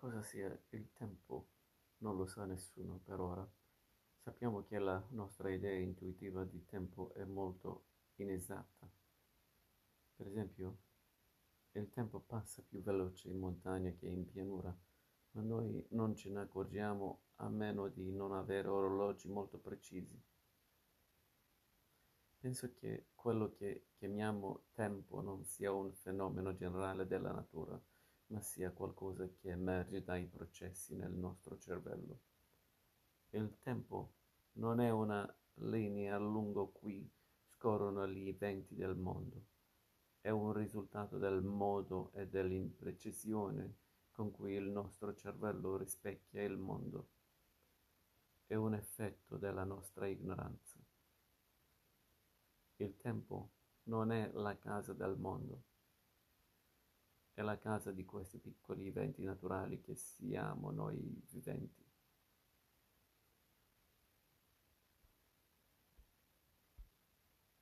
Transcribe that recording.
Cosa sia il tempo non lo sa nessuno per ora. Sappiamo che la nostra idea intuitiva di tempo è molto inesatta. Per esempio, il tempo passa più veloce in montagna che in pianura, ma noi non ce ne accorgiamo a meno di non avere orologi molto precisi. Penso che quello che chiamiamo tempo non sia un fenomeno generale della natura ma sia qualcosa che emerge dai processi nel nostro cervello. Il tempo non è una linea lungo cui scorrono gli eventi del mondo, è un risultato del modo e dell'imprecisione con cui il nostro cervello rispecchia il mondo. È un effetto della nostra ignoranza. Il tempo non è la casa del mondo è la casa di questi piccoli eventi naturali che siamo noi viventi.